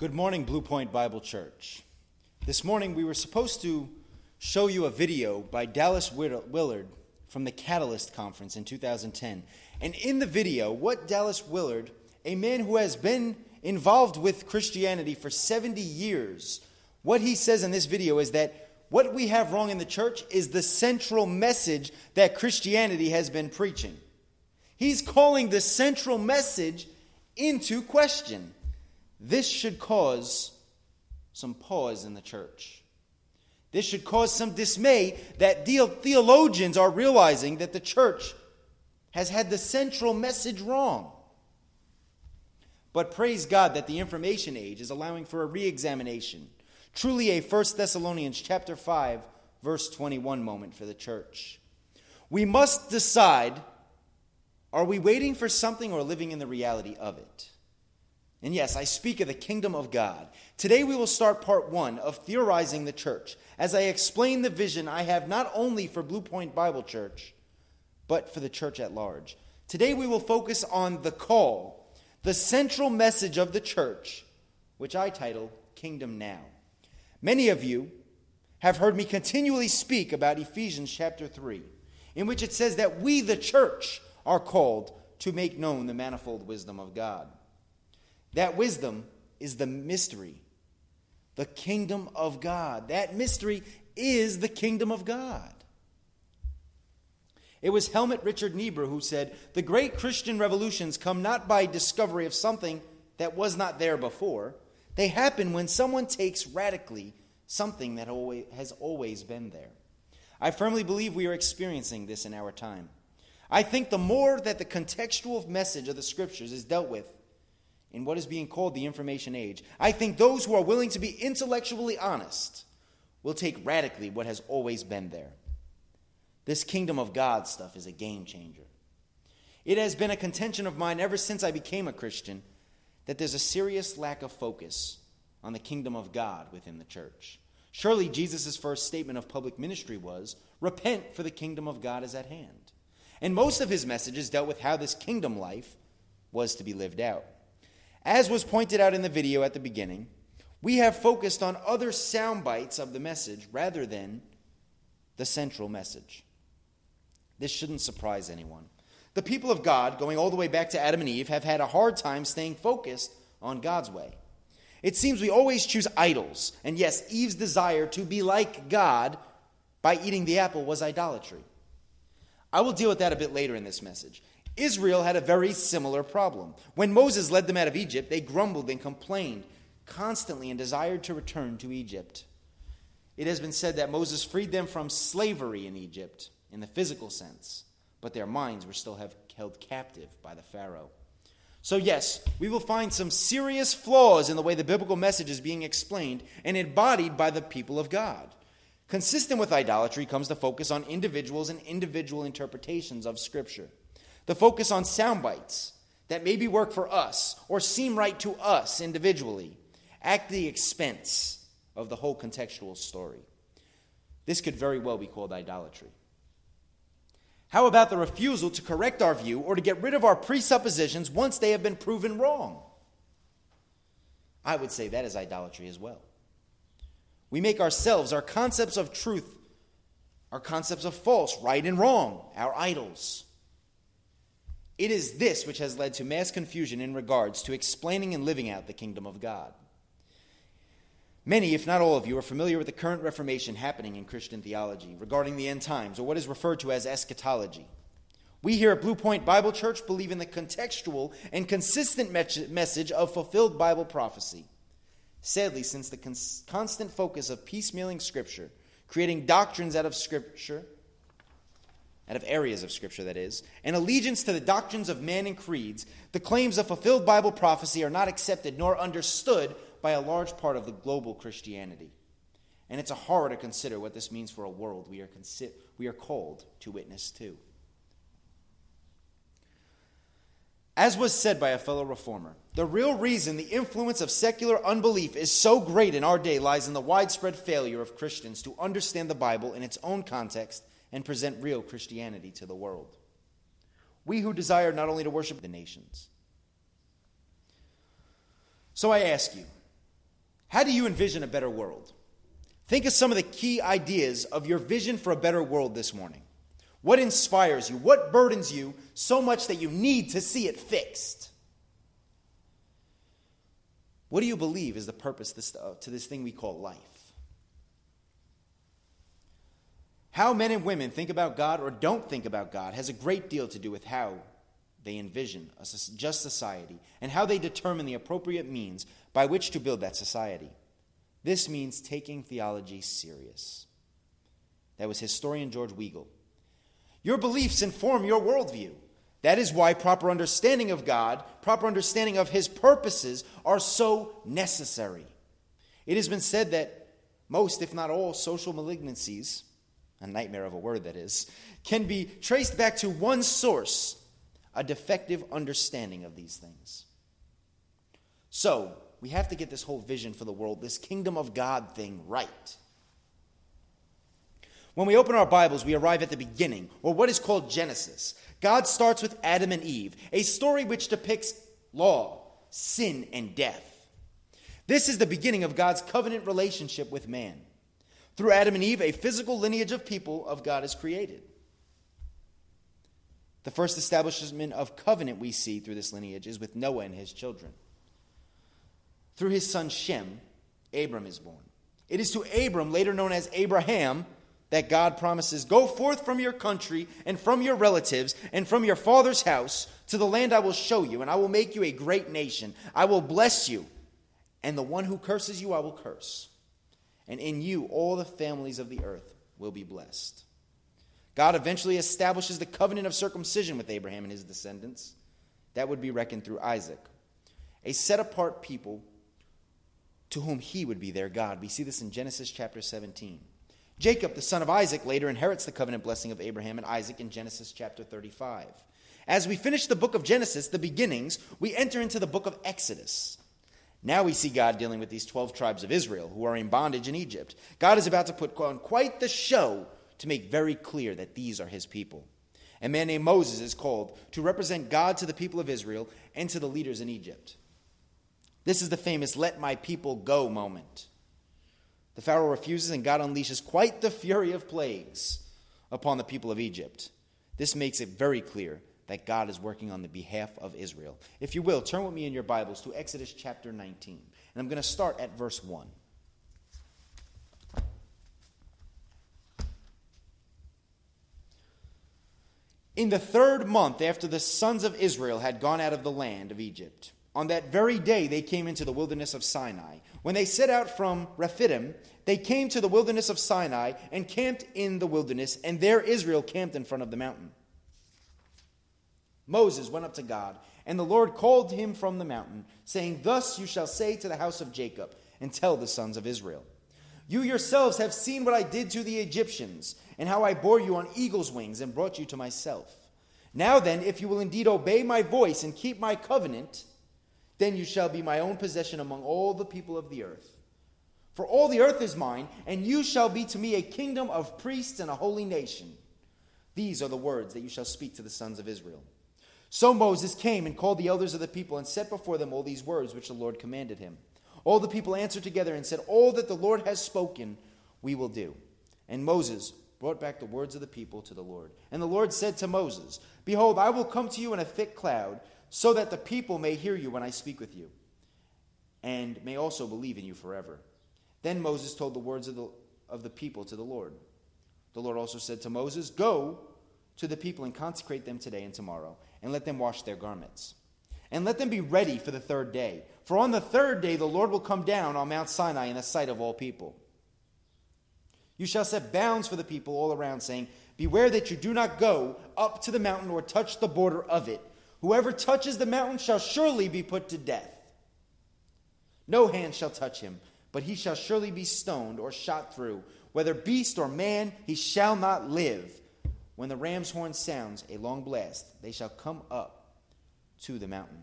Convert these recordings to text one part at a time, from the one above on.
Good morning, Blue Point Bible Church. This morning we were supposed to show you a video by Dallas Willard from the Catalyst Conference in 2010. And in the video, what Dallas Willard, a man who has been involved with Christianity for 70 years, what he says in this video is that what we have wrong in the church is the central message that Christianity has been preaching. He's calling the central message into question. This should cause some pause in the church. This should cause some dismay that theologians are realizing that the church has had the central message wrong. But praise God that the information age is allowing for a re-examination. Truly a 1 Thessalonians chapter 5 verse 21 moment for the church. We must decide are we waiting for something or living in the reality of it? And yes, I speak of the kingdom of God. Today we will start part one of theorizing the church as I explain the vision I have not only for Blue Point Bible Church, but for the church at large. Today we will focus on the call, the central message of the church, which I title Kingdom Now. Many of you have heard me continually speak about Ephesians chapter 3, in which it says that we, the church, are called to make known the manifold wisdom of God. That wisdom is the mystery, the kingdom of God. That mystery is the kingdom of God. It was Helmut Richard Niebuhr who said, The great Christian revolutions come not by discovery of something that was not there before. They happen when someone takes radically something that always, has always been there. I firmly believe we are experiencing this in our time. I think the more that the contextual message of the scriptures is dealt with, in what is being called the information age. I think those who are willing to be intellectually honest will take radically what has always been there. This kingdom of God stuff is a game changer. It has been a contention of mine ever since I became a Christian that there's a serious lack of focus on the kingdom of God within the church. Surely Jesus' first statement of public ministry was, Repent, for the kingdom of God is at hand. And most of his messages dealt with how this kingdom life was to be lived out. As was pointed out in the video at the beginning, we have focused on other sound bites of the message rather than the central message. This shouldn't surprise anyone. The people of God, going all the way back to Adam and Eve, have had a hard time staying focused on God's way. It seems we always choose idols. And yes, Eve's desire to be like God by eating the apple was idolatry. I will deal with that a bit later in this message. Israel had a very similar problem. When Moses led them out of Egypt, they grumbled and complained constantly and desired to return to Egypt. It has been said that Moses freed them from slavery in Egypt in the physical sense, but their minds were still held captive by the Pharaoh. So, yes, we will find some serious flaws in the way the biblical message is being explained and embodied by the people of God. Consistent with idolatry comes the focus on individuals and individual interpretations of Scripture the focus on sound bites that maybe work for us or seem right to us individually at the expense of the whole contextual story. This could very well be called idolatry. How about the refusal to correct our view or to get rid of our presuppositions once they have been proven wrong? I would say that is idolatry as well. We make ourselves, our concepts of truth, our concepts of false, right and wrong, our idols. It is this which has led to mass confusion in regards to explaining and living out the kingdom of God. Many, if not all of you, are familiar with the current reformation happening in Christian theology regarding the end times, or what is referred to as eschatology. We here at Blue Point Bible Church believe in the contextual and consistent message of fulfilled Bible prophecy. Sadly, since the cons- constant focus of piecemealing Scripture, creating doctrines out of Scripture, out of areas of Scripture, that is, and allegiance to the doctrines of man and creeds, the claims of fulfilled Bible prophecy are not accepted nor understood by a large part of the global Christianity. And it's a horror to consider what this means for a world we are, consi- we are called to witness to. As was said by a fellow reformer, the real reason the influence of secular unbelief is so great in our day lies in the widespread failure of Christians to understand the Bible in its own context and present real Christianity to the world. We who desire not only to worship the nations. So I ask you, How do you envision a better world? Think of some of the key ideas of your vision for a better world this morning. What inspires you? What burdens you so much that you need to see it fixed? What do you believe is the purpose uh, to this thing we call life? How men and women think about God or don't think about God has a great deal to do with how they envision a just society and how they determine the appropriate means by which to build that society. This means taking theology serious. That was historian George Weigel. Your beliefs inform your worldview. That is why proper understanding of God, proper understanding of His purposes are so necessary. It has been said that most, if not all, social malignancies, a nightmare of a word that is, can be traced back to one source a defective understanding of these things. So, we have to get this whole vision for the world, this kingdom of God thing right. When we open our Bibles, we arrive at the beginning, or what is called Genesis. God starts with Adam and Eve, a story which depicts law, sin, and death. This is the beginning of God's covenant relationship with man. Through Adam and Eve, a physical lineage of people of God is created. The first establishment of covenant we see through this lineage is with Noah and his children. Through his son Shem, Abram is born. It is to Abram, later known as Abraham, that God promises Go forth from your country and from your relatives and from your father's house to the land I will show you, and I will make you a great nation. I will bless you, and the one who curses you I will curse. And in you all the families of the earth will be blessed. God eventually establishes the covenant of circumcision with Abraham and his descendants. That would be reckoned through Isaac, a set apart people to whom he would be their God. We see this in Genesis chapter 17. Jacob, the son of Isaac, later inherits the covenant blessing of Abraham and Isaac in Genesis chapter 35. As we finish the book of Genesis, the beginnings, we enter into the book of Exodus. Now we see God dealing with these 12 tribes of Israel who are in bondage in Egypt. God is about to put on quite the show to make very clear that these are his people. A man named Moses is called to represent God to the people of Israel and to the leaders in Egypt. This is the famous let my people go moment. The Pharaoh refuses, and God unleashes quite the fury of plagues upon the people of Egypt. This makes it very clear that God is working on the behalf of Israel. If you will, turn with me in your Bibles to Exodus chapter 19. And I'm going to start at verse 1. In the third month after the sons of Israel had gone out of the land of Egypt, on that very day they came into the wilderness of Sinai. When they set out from Rephidim, they came to the wilderness of Sinai and camped in the wilderness, and there Israel camped in front of the mountain. Moses went up to God, and the Lord called him from the mountain, saying, Thus you shall say to the house of Jacob, and tell the sons of Israel. You yourselves have seen what I did to the Egyptians, and how I bore you on eagle's wings and brought you to myself. Now then, if you will indeed obey my voice and keep my covenant, then you shall be my own possession among all the people of the earth. For all the earth is mine, and you shall be to me a kingdom of priests and a holy nation. These are the words that you shall speak to the sons of Israel. So Moses came and called the elders of the people and set before them all these words which the Lord commanded him. All the people answered together and said, All that the Lord has spoken, we will do. And Moses brought back the words of the people to the Lord. And the Lord said to Moses, Behold, I will come to you in a thick cloud so that the people may hear you when I speak with you, and may also believe in you forever. Then Moses told the words of the, of the people to the Lord. The Lord also said to Moses, Go to the people and consecrate them today and tomorrow, and let them wash their garments. And let them be ready for the third day. For on the third day the Lord will come down on Mount Sinai in the sight of all people. You shall set bounds for the people all around, saying, Beware that you do not go up to the mountain or touch the border of it Whoever touches the mountain shall surely be put to death. No hand shall touch him, but he shall surely be stoned or shot through. Whether beast or man, he shall not live. When the ram's horn sounds a long blast, they shall come up to the mountain.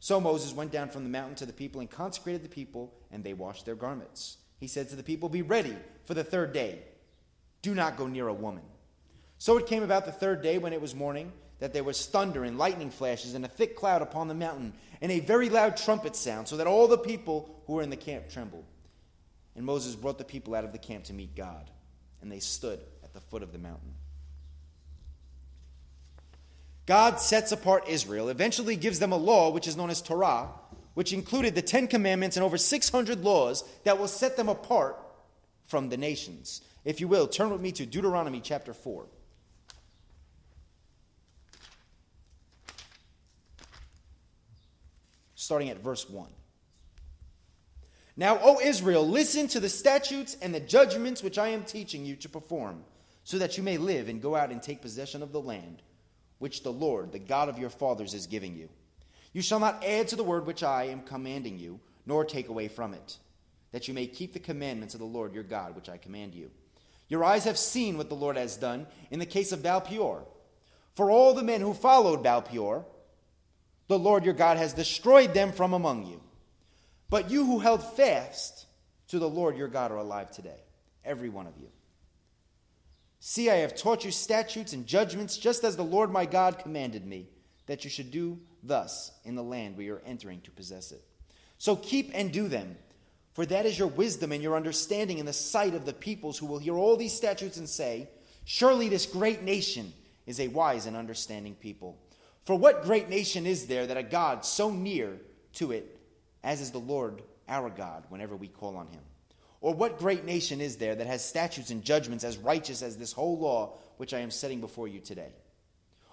So Moses went down from the mountain to the people and consecrated the people, and they washed their garments. He said to the people, Be ready for the third day. Do not go near a woman. So it came about the third day when it was morning that there was thunder and lightning flashes and a thick cloud upon the mountain, and a very loud trumpet sound, so that all the people who were in the camp trembled. And Moses brought the people out of the camp to meet God, and they stood at the foot of the mountain. God sets apart Israel, eventually gives them a law which is known as Torah, which included the Ten Commandments and over 600 laws that will set them apart from the nations. If you will, turn with me to Deuteronomy chapter 4. Starting at verse 1. Now, O Israel, listen to the statutes and the judgments which I am teaching you to perform, so that you may live and go out and take possession of the land which the Lord, the God of your fathers, is giving you. You shall not add to the word which I am commanding you, nor take away from it, that you may keep the commandments of the Lord your God, which I command you. Your eyes have seen what the Lord has done in the case of Baal Peor. For all the men who followed Baal Peor, the Lord your God has destroyed them from among you. But you who held fast to the Lord your God are alive today, every one of you. See, I have taught you statutes and judgments, just as the Lord my God commanded me, that you should do thus in the land you are entering to possess it. So keep and do them, for that is your wisdom and your understanding in the sight of the peoples who will hear all these statutes and say, Surely this great nation is a wise and understanding people. For what great nation is there that a God so near to it as is the Lord our God whenever we call on him? Or what great nation is there that has statutes and judgments as righteous as this whole law which I am setting before you today?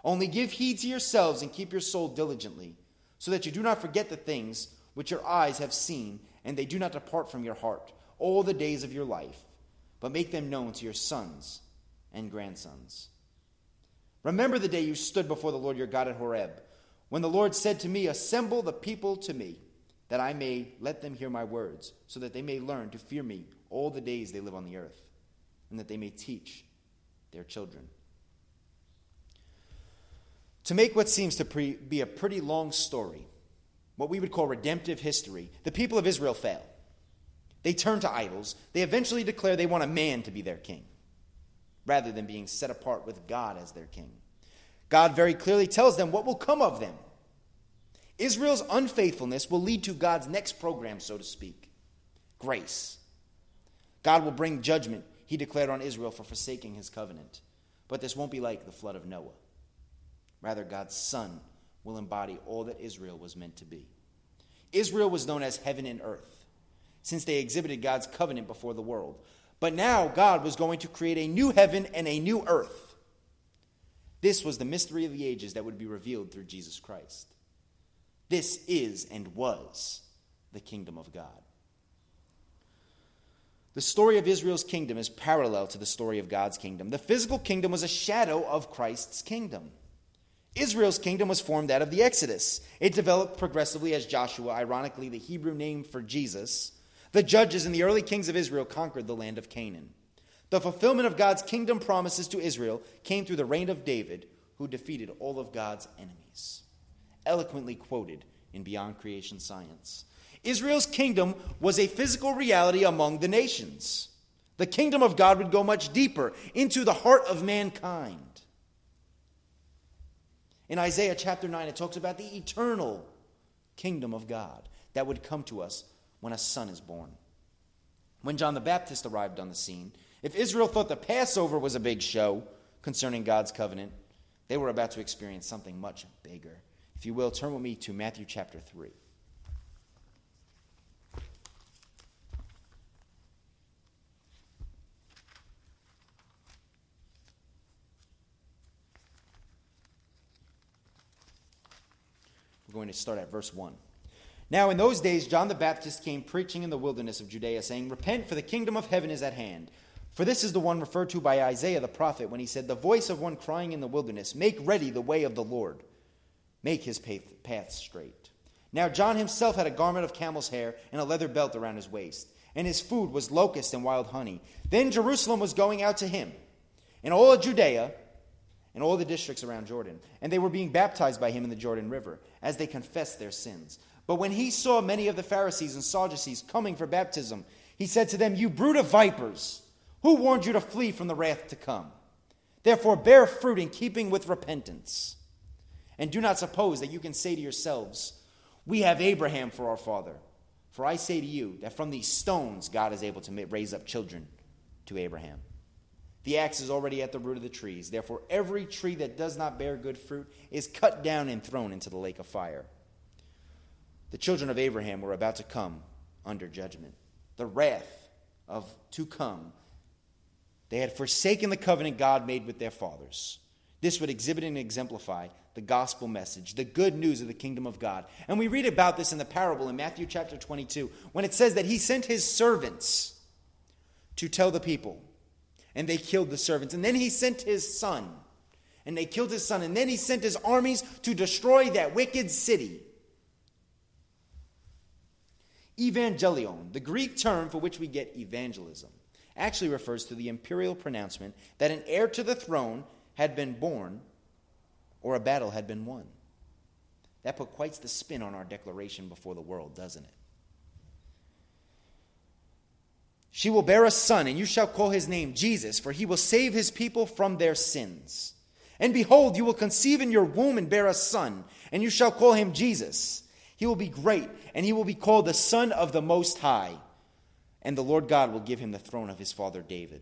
Only give heed to yourselves and keep your soul diligently, so that you do not forget the things which your eyes have seen, and they do not depart from your heart all the days of your life, but make them known to your sons and grandsons. Remember the day you stood before the Lord your God at Horeb, when the Lord said to me, Assemble the people to me that I may let them hear my words, so that they may learn to fear me all the days they live on the earth, and that they may teach their children. To make what seems to pre- be a pretty long story, what we would call redemptive history, the people of Israel fail. They turn to idols. They eventually declare they want a man to be their king, rather than being set apart with God as their king. God very clearly tells them what will come of them Israel's unfaithfulness will lead to God's next program, so to speak grace. God will bring judgment, he declared on Israel for forsaking his covenant. But this won't be like the flood of Noah. Rather, God's Son will embody all that Israel was meant to be. Israel was known as heaven and earth, since they exhibited God's covenant before the world. But now God was going to create a new heaven and a new earth. This was the mystery of the ages that would be revealed through Jesus Christ. This is and was the kingdom of God. The story of Israel's kingdom is parallel to the story of God's kingdom. The physical kingdom was a shadow of Christ's kingdom. Israel's kingdom was formed out of the Exodus. It developed progressively as Joshua, ironically the Hebrew name for Jesus, the judges and the early kings of Israel conquered the land of Canaan. The fulfillment of God's kingdom promises to Israel came through the reign of David, who defeated all of God's enemies eloquently quoted in Beyond Creation Science. Israel's kingdom was a physical reality among the nations. The kingdom of God would go much deeper into the heart of mankind. In Isaiah chapter 9, it talks about the eternal kingdom of God that would come to us when a son is born. When John the Baptist arrived on the scene, if Israel thought the Passover was a big show concerning God's covenant, they were about to experience something much bigger. If you will, turn with me to Matthew chapter 3. We're going to start at verse 1. Now, in those days, John the Baptist came preaching in the wilderness of Judea, saying, Repent, for the kingdom of heaven is at hand. For this is the one referred to by Isaiah the prophet when he said, The voice of one crying in the wilderness, Make ready the way of the Lord make his path straight. Now, John himself had a garment of camel's hair and a leather belt around his waist, and his food was locust and wild honey. Then Jerusalem was going out to him, and all of Judea, and all the districts around Jordan, and they were being baptized by him in the Jordan River, as they confessed their sins. But when he saw many of the Pharisees and Sadducees coming for baptism, he said to them, You brood of vipers, who warned you to flee from the wrath to come? Therefore, bear fruit in keeping with repentance. And do not suppose that you can say to yourselves, We have Abraham for our father. For I say to you that from these stones God is able to raise up children to Abraham. The axe is already at the root of the trees. Therefore, every tree that does not bear good fruit is cut down and thrown into the lake of fire. The children of Abraham were about to come under judgment. The wrath of to come. They had forsaken the covenant God made with their fathers. This would exhibit and exemplify the gospel message, the good news of the kingdom of God. And we read about this in the parable in Matthew chapter 22 when it says that he sent his servants to tell the people, and they killed the servants. And then he sent his son, and they killed his son. And then he sent his armies to destroy that wicked city. Evangelion, the Greek term for which we get evangelism, actually refers to the imperial pronouncement that an heir to the throne had been born or a battle had been won. That put quite the spin on our declaration before the world, doesn't it? She will bear a son, and you shall call his name Jesus, for he will save his people from their sins. And behold, you will conceive in your womb and bear a son, and you shall call him Jesus. He will be great, and he will be called the Son of the Most High. And the Lord God will give him the throne of his father David.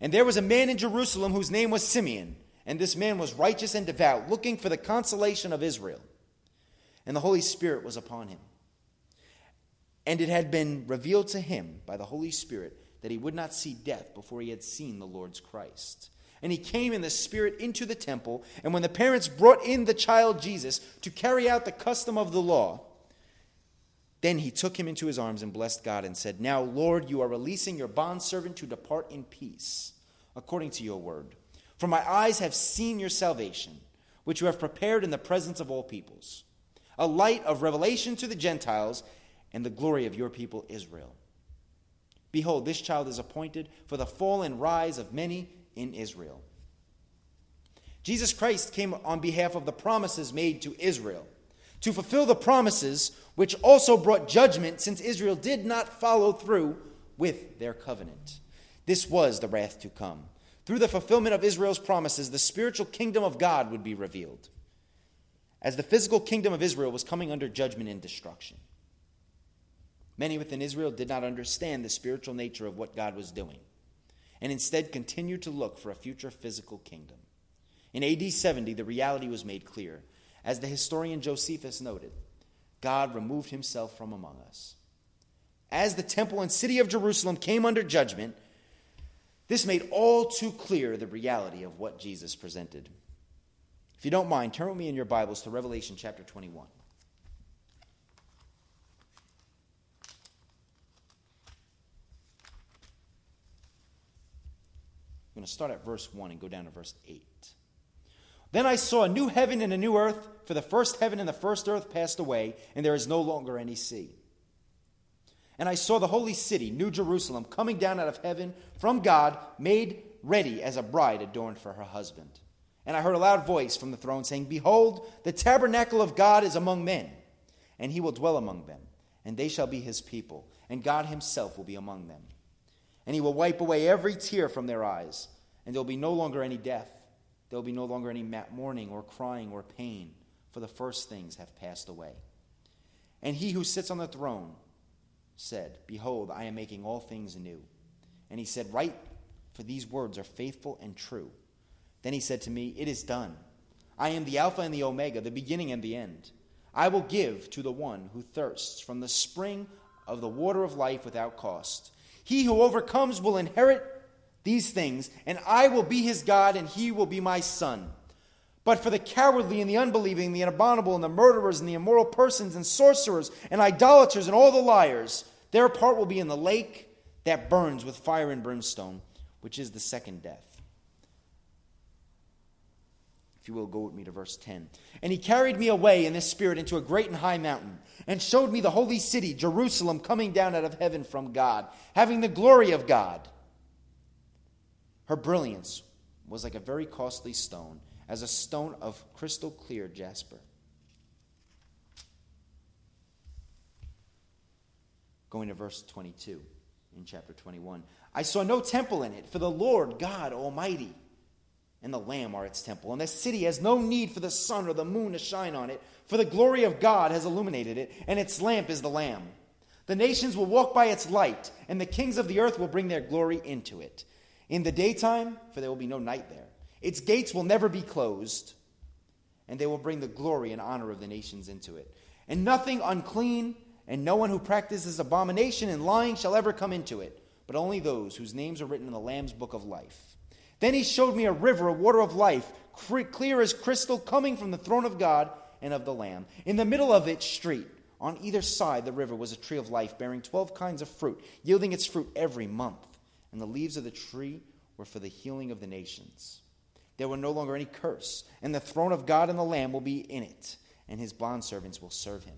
And there was a man in Jerusalem whose name was Simeon, and this man was righteous and devout, looking for the consolation of Israel. And the Holy Spirit was upon him. And it had been revealed to him by the Holy Spirit that he would not see death before he had seen the Lord's Christ. And he came in the Spirit into the temple, and when the parents brought in the child Jesus to carry out the custom of the law, then he took him into his arms and blessed God and said, Now, Lord, you are releasing your bondservant to depart in peace, according to your word. For my eyes have seen your salvation, which you have prepared in the presence of all peoples, a light of revelation to the Gentiles and the glory of your people Israel. Behold, this child is appointed for the fall and rise of many in Israel. Jesus Christ came on behalf of the promises made to Israel to fulfill the promises which also brought judgment since Israel did not follow through with their covenant. This was the wrath to come. Through the fulfillment of Israel's promises, the spiritual kingdom of God would be revealed, as the physical kingdom of Israel was coming under judgment and destruction. Many within Israel did not understand the spiritual nature of what God was doing, and instead continued to look for a future physical kingdom. In AD 70, the reality was made clear. As the historian Josephus noted, God removed himself from among us. As the temple and city of Jerusalem came under judgment, this made all too clear the reality of what Jesus presented. If you don't mind, turn with me in your Bibles to Revelation chapter 21. I'm going to start at verse 1 and go down to verse 8. Then I saw a new heaven and a new earth, for the first heaven and the first earth passed away, and there is no longer any sea. And I saw the holy city, New Jerusalem, coming down out of heaven from God, made ready as a bride adorned for her husband. And I heard a loud voice from the throne saying, Behold, the tabernacle of God is among men, and he will dwell among them, and they shall be his people, and God himself will be among them. And he will wipe away every tear from their eyes, and there will be no longer any death there will be no longer any mourning or crying or pain, for the first things have passed away. And he who sits on the throne said, Behold, I am making all things new. And he said, Write, for these words are faithful and true. Then he said to me, It is done. I am the Alpha and the Omega, the beginning and the end. I will give to the one who thirsts from the spring of the water of life without cost. He who overcomes will inherit these things, and I will be his God, and he will be my son. But for the cowardly and the unbelieving, the abominable and the murderers and the immoral persons and sorcerers and idolaters and all the liars, their part will be in the lake that burns with fire and brimstone, which is the second death. If you will, go with me to verse 10. And he carried me away in this spirit into a great and high mountain, and showed me the holy city, Jerusalem, coming down out of heaven from God, having the glory of God. Her brilliance was like a very costly stone, as a stone of crystal clear jasper. Going to verse 22 in chapter 21. I saw no temple in it, for the Lord God Almighty and the Lamb are its temple. And the city has no need for the sun or the moon to shine on it, for the glory of God has illuminated it, and its lamp is the Lamb. The nations will walk by its light, and the kings of the earth will bring their glory into it. In the daytime, for there will be no night there, its gates will never be closed, and they will bring the glory and honor of the nations into it. And nothing unclean, and no one who practices abomination and lying shall ever come into it, but only those whose names are written in the Lamb's book of life. Then he showed me a river, a water of life, clear as crystal, coming from the throne of God and of the Lamb. In the middle of its street, on either side the river was a tree of life, bearing twelve kinds of fruit, yielding its fruit every month. And the leaves of the tree were for the healing of the nations. There will no longer any curse, and the throne of God and the Lamb will be in it, and his bondservants will serve him.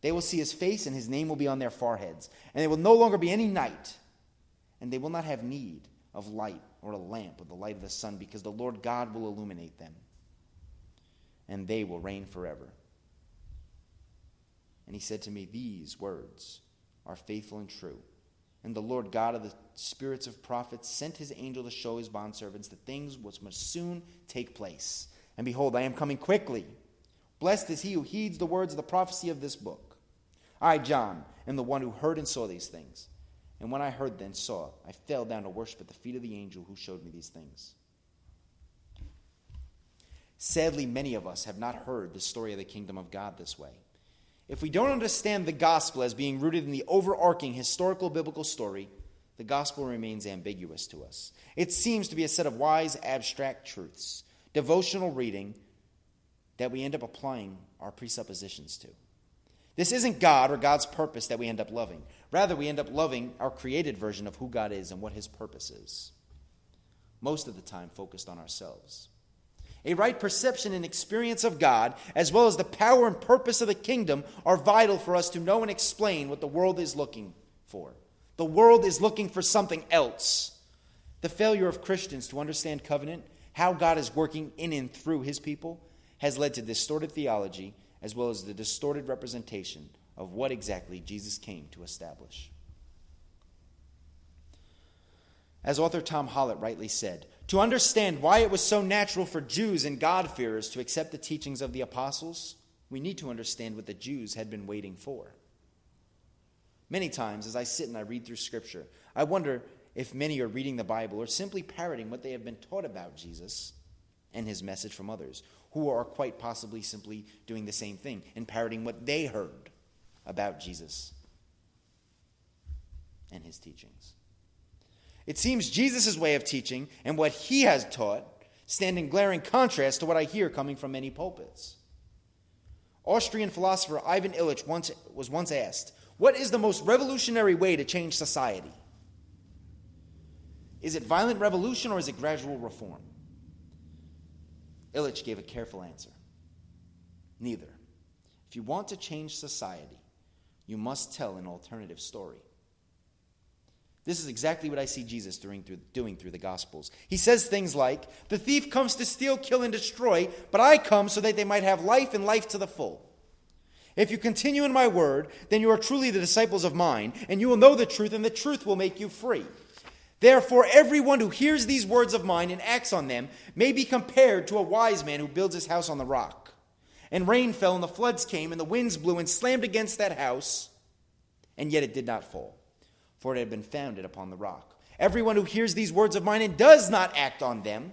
They will see his face, and his name will be on their foreheads. And there will no longer be any night, and they will not have need of light or a lamp or the light of the sun, because the Lord God will illuminate them, and they will reign forever. And he said to me, These words are faithful and true. And the Lord God of the spirits of prophets sent his angel to show his bondservants the things which must soon take place. And behold, I am coming quickly. Blessed is he who heeds the words of the prophecy of this book. I, John, am the one who heard and saw these things. And when I heard then saw, I fell down to worship at the feet of the angel who showed me these things. Sadly, many of us have not heard the story of the kingdom of God this way. If we don't understand the gospel as being rooted in the overarching historical biblical story, the gospel remains ambiguous to us. It seems to be a set of wise, abstract truths, devotional reading that we end up applying our presuppositions to. This isn't God or God's purpose that we end up loving. Rather, we end up loving our created version of who God is and what his purpose is. Most of the time, focused on ourselves. A right perception and experience of God, as well as the power and purpose of the kingdom, are vital for us to know and explain what the world is looking for. The world is looking for something else. The failure of Christians to understand covenant, how God is working in and through his people, has led to distorted theology as well as the distorted representation of what exactly Jesus came to establish. As author Tom Hollett rightly said, to understand why it was so natural for Jews and God-fearers to accept the teachings of the apostles, we need to understand what the Jews had been waiting for. Many times, as I sit and I read through Scripture, I wonder if many are reading the Bible or simply parroting what they have been taught about Jesus and his message from others, who are quite possibly simply doing the same thing and parroting what they heard about Jesus and his teachings. It seems Jesus' way of teaching and what he has taught stand in glaring contrast to what I hear coming from many pulpits. Austrian philosopher Ivan Illich once, was once asked, What is the most revolutionary way to change society? Is it violent revolution or is it gradual reform? Illich gave a careful answer Neither. If you want to change society, you must tell an alternative story. This is exactly what I see Jesus doing through, doing through the Gospels. He says things like, The thief comes to steal, kill, and destroy, but I come so that they might have life and life to the full. If you continue in my word, then you are truly the disciples of mine, and you will know the truth, and the truth will make you free. Therefore, everyone who hears these words of mine and acts on them may be compared to a wise man who builds his house on the rock. And rain fell, and the floods came, and the winds blew and slammed against that house, and yet it did not fall for it had been founded upon the rock. Everyone who hears these words of mine and does not act on them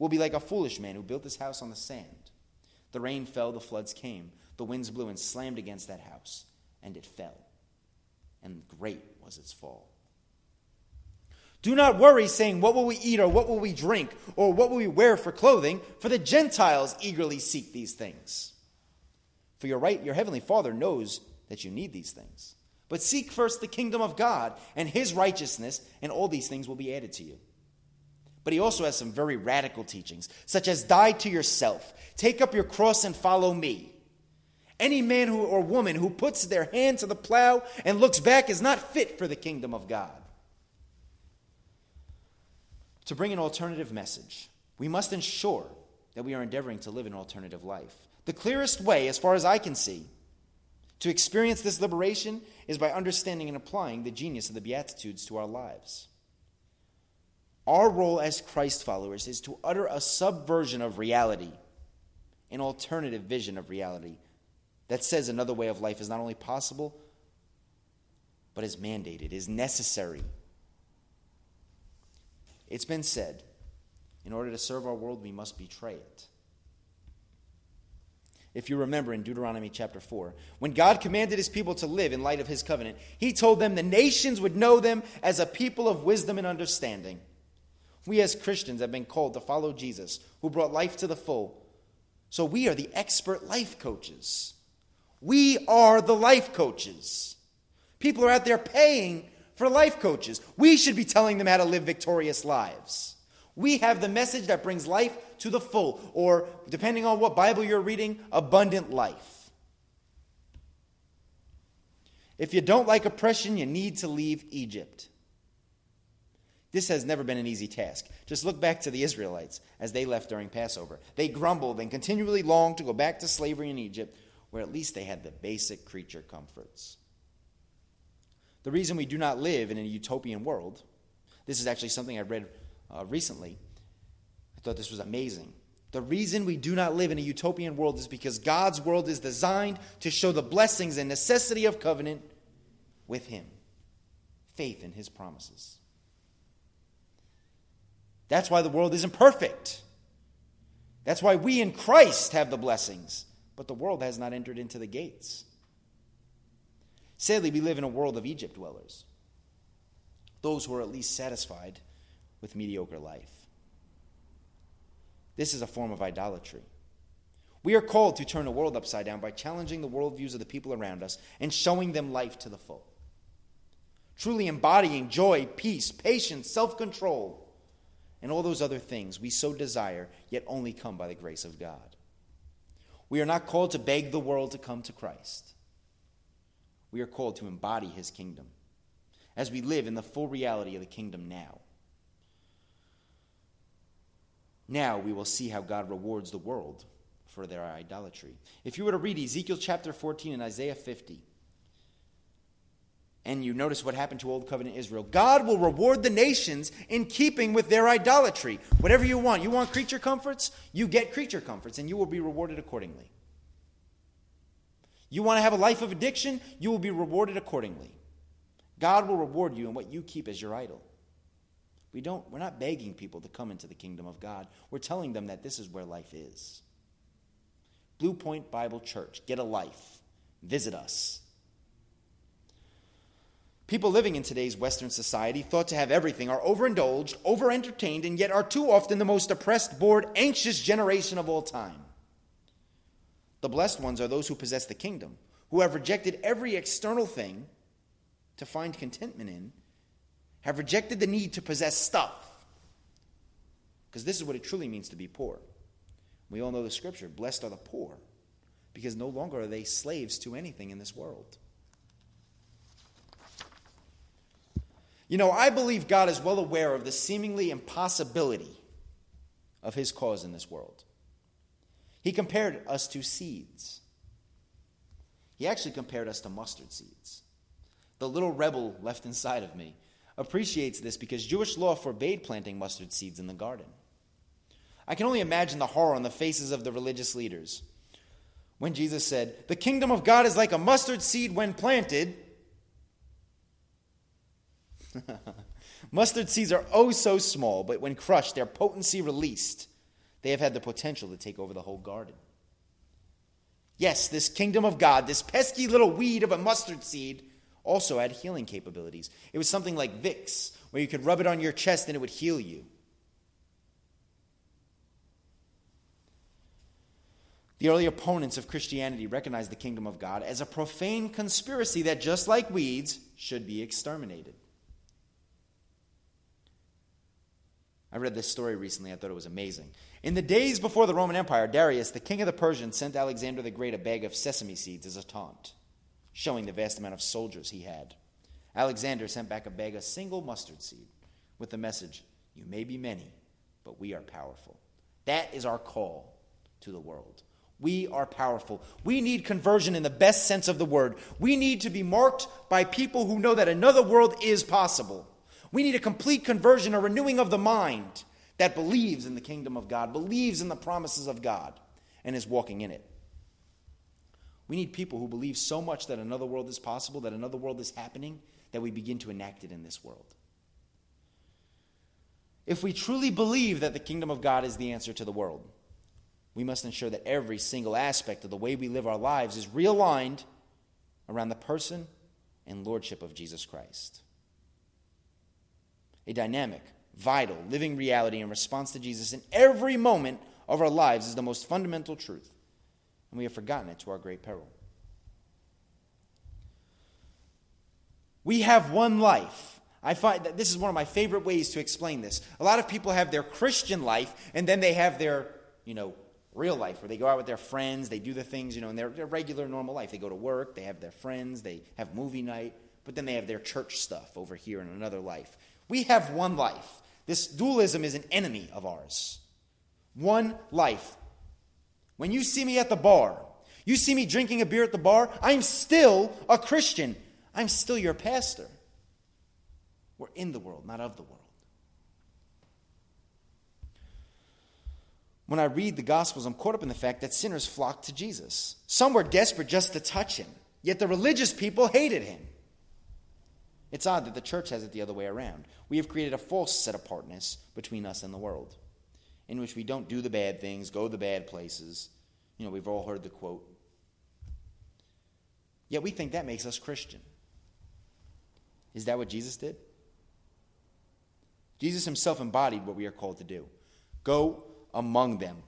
will be like a foolish man who built his house on the sand. The rain fell, the floods came, the winds blew and slammed against that house, and it fell. And great was its fall. Do not worry, saying, What will we eat, or what will we drink, or what will we wear for clothing? For the Gentiles eagerly seek these things. For your right, your heavenly Father knows that you need these things. But seek first the kingdom of God and his righteousness, and all these things will be added to you. But he also has some very radical teachings, such as die to yourself, take up your cross and follow me. Any man who, or woman who puts their hand to the plow and looks back is not fit for the kingdom of God. To bring an alternative message, we must ensure that we are endeavoring to live an alternative life. The clearest way, as far as I can see, to experience this liberation is by understanding and applying the genius of the Beatitudes to our lives. Our role as Christ followers is to utter a subversion of reality, an alternative vision of reality that says another way of life is not only possible, but is mandated, is necessary. It's been said in order to serve our world, we must betray it. If you remember in Deuteronomy chapter 4, when God commanded his people to live in light of his covenant, he told them the nations would know them as a people of wisdom and understanding. We as Christians have been called to follow Jesus, who brought life to the full. So we are the expert life coaches. We are the life coaches. People are out there paying for life coaches. We should be telling them how to live victorious lives. We have the message that brings life to the full, or depending on what Bible you're reading, abundant life. If you don't like oppression, you need to leave Egypt. This has never been an easy task. Just look back to the Israelites as they left during Passover. They grumbled and continually longed to go back to slavery in Egypt, where at least they had the basic creature comforts. The reason we do not live in a utopian world, this is actually something I read uh, recently. I thought this was amazing. The reason we do not live in a utopian world is because God's world is designed to show the blessings and necessity of covenant with Him, faith in His promises. That's why the world isn't perfect. That's why we in Christ have the blessings, but the world has not entered into the gates. Sadly, we live in a world of Egypt dwellers, those who are at least satisfied with mediocre life. This is a form of idolatry. We are called to turn the world upside down by challenging the worldviews of the people around us and showing them life to the full. Truly embodying joy, peace, patience, self control and all those other things we so desire, yet only come by the grace of God. We are not called to beg the world to come to Christ. We are called to embody his kingdom as we live in the full reality of the kingdom now. Now we will see how God rewards the world for their idolatry. If you were to read Ezekiel chapter 14 and Isaiah 50, and you notice what happened to Old Covenant Israel. God will reward the nations in keeping with their idolatry. Whatever you want. You want creature comforts? You get creature comforts, and you will be rewarded accordingly. You want to have a life of addiction? You will be rewarded accordingly. God will reward you in what you keep as your idol. We don't, we're not begging people to come into the kingdom of God. We're telling them that this is where life is. Blue Point Bible Church, get a life. Visit us. People living in today's Western society, thought to have everything, are overindulged, overentertained, and yet are too often the most oppressed, bored, anxious generation of all time. The blessed ones are those who possess the kingdom, who have rejected every external thing to find contentment in, have rejected the need to possess stuff. Because this is what it truly means to be poor. We all know the scripture blessed are the poor, because no longer are they slaves to anything in this world. You know, I believe God is well aware of the seemingly impossibility of his cause in this world. He compared us to seeds. He actually compared us to mustard seeds. The little rebel left inside of me appreciates this because Jewish law forbade planting mustard seeds in the garden. I can only imagine the horror on the faces of the religious leaders when Jesus said, The kingdom of God is like a mustard seed when planted Mustard seeds are oh so small, but when crushed, their potency released. They have had the potential to take over the whole garden. Yes, this kingdom of God, this pesky little weed of a mustard seed, also had healing capabilities. It was something like Vicks, where you could rub it on your chest and it would heal you. The early opponents of Christianity recognized the kingdom of God as a profane conspiracy that, just like weeds, should be exterminated. I read this story recently. I thought it was amazing. In the days before the Roman Empire, Darius, the king of the Persians, sent Alexander the Great a bag of sesame seeds as a taunt, showing the vast amount of soldiers he had. Alexander sent back a bag of single mustard seed with the message You may be many, but we are powerful. That is our call to the world. We are powerful. We need conversion in the best sense of the word. We need to be marked by people who know that another world is possible. We need a complete conversion, a renewing of the mind that believes in the kingdom of God, believes in the promises of God, and is walking in it. We need people who believe so much that another world is possible, that another world is happening, that we begin to enact it in this world. If we truly believe that the kingdom of God is the answer to the world, we must ensure that every single aspect of the way we live our lives is realigned around the person and lordship of Jesus Christ. A dynamic, vital, living reality in response to Jesus in every moment of our lives is the most fundamental truth, and we have forgotten it to our great peril. We have one life I find that this is one of my favorite ways to explain this. A lot of people have their Christian life, and then they have their, you know, real life where they go out with their friends, they do the things, you know, in their, their regular, normal life. They go to work, they have their friends, they have movie night, but then they have their church stuff over here in another life. We have one life. This dualism is an enemy of ours. One life. When you see me at the bar, you see me drinking a beer at the bar, I'm still a Christian. I'm still your pastor. We're in the world, not of the world. When I read the Gospels, I'm caught up in the fact that sinners flocked to Jesus. Some were desperate just to touch him, yet the religious people hated him. It's odd that the church has it the other way around. We have created a false set apartness between us and the world, in which we don't do the bad things, go the bad places. You know, we've all heard the quote. Yet we think that makes us Christian. Is that what Jesus did? Jesus himself embodied what we are called to do go among them,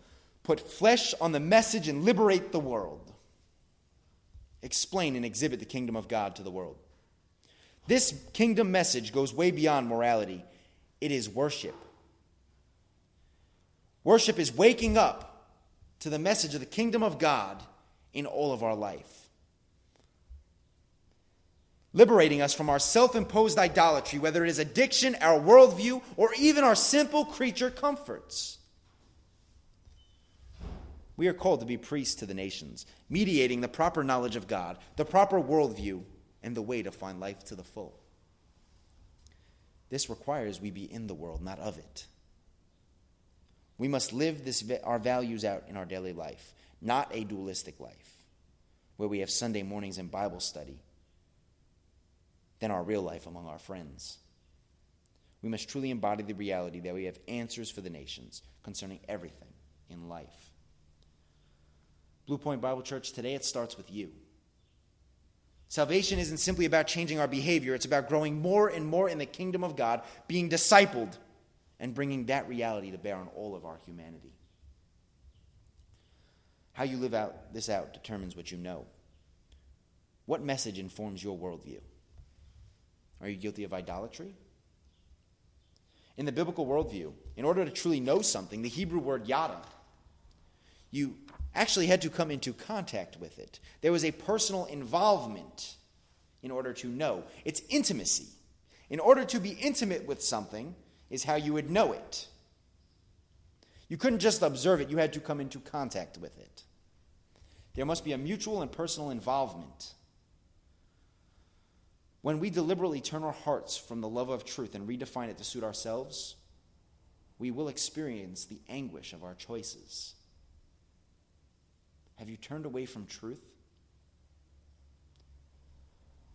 put flesh on the message, and liberate the world. Explain and exhibit the kingdom of God to the world. This kingdom message goes way beyond morality, it is worship. Worship is waking up to the message of the kingdom of God in all of our life liberating us from our self imposed idolatry, whether it is addiction, our worldview, or even our simple creature comforts. We are called to be priests to the nations, mediating the proper knowledge of God, the proper worldview, and the way to find life to the full. This requires we be in the world, not of it. We must live this, our values out in our daily life, not a dualistic life, where we have Sunday mornings and Bible study than our real life among our friends. We must truly embody the reality that we have answers for the nations concerning everything in life. Blue Point Bible Church, today it starts with you. Salvation isn't simply about changing our behavior, it's about growing more and more in the kingdom of God, being discipled, and bringing that reality to bear on all of our humanity. How you live out this out determines what you know. What message informs your worldview? Are you guilty of idolatry? In the biblical worldview, in order to truly know something, the Hebrew word yada, you actually had to come into contact with it. There was a personal involvement in order to know. It's intimacy. In order to be intimate with something, is how you would know it. You couldn't just observe it, you had to come into contact with it. There must be a mutual and personal involvement. When we deliberately turn our hearts from the love of truth and redefine it to suit ourselves, we will experience the anguish of our choices. Have you turned away from truth?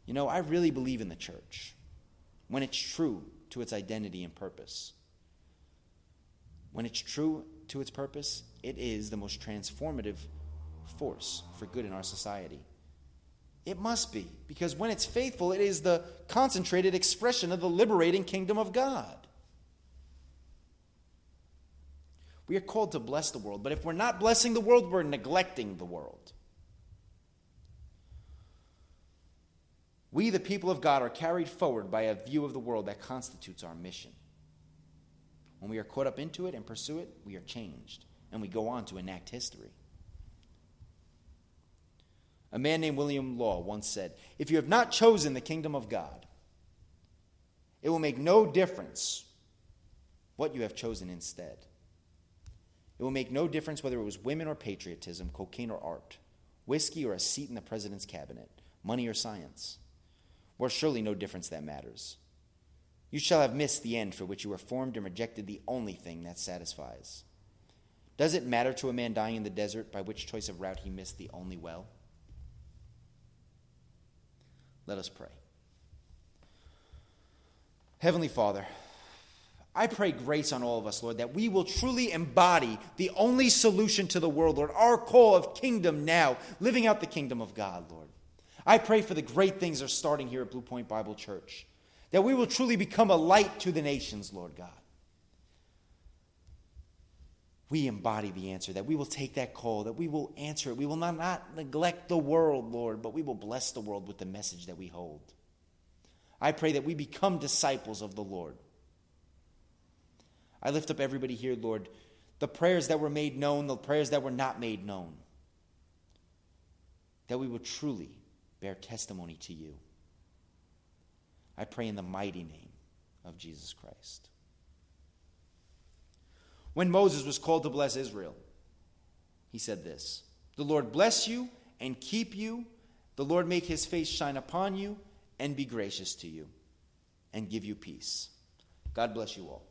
You know, I really believe in the church when it's true to its identity and purpose. When it's true to its purpose, it is the most transformative force for good in our society. It must be, because when it's faithful, it is the concentrated expression of the liberating kingdom of God. We are called to bless the world, but if we're not blessing the world, we're neglecting the world. We, the people of God, are carried forward by a view of the world that constitutes our mission. When we are caught up into it and pursue it, we are changed, and we go on to enact history. A man named William Law once said, If you have not chosen the kingdom of God, it will make no difference what you have chosen instead. It will make no difference whether it was women or patriotism, cocaine or art, whiskey or a seat in the president's cabinet, money or science. Or surely no difference that matters. You shall have missed the end for which you were formed and rejected the only thing that satisfies. Does it matter to a man dying in the desert by which choice of route he missed the only well? Let us pray. Heavenly Father, I pray grace on all of us, Lord, that we will truly embody the only solution to the world, Lord, our call of kingdom now, living out the kingdom of God, Lord. I pray for the great things that are starting here at Blue Point Bible Church, that we will truly become a light to the nations, Lord God. We embody the answer, that we will take that call, that we will answer it. We will not, not neglect the world, Lord, but we will bless the world with the message that we hold. I pray that we become disciples of the Lord. I lift up everybody here, Lord, the prayers that were made known, the prayers that were not made known, that we would truly bear testimony to you. I pray in the mighty name of Jesus Christ. When Moses was called to bless Israel, he said this The Lord bless you and keep you. The Lord make his face shine upon you and be gracious to you and give you peace. God bless you all.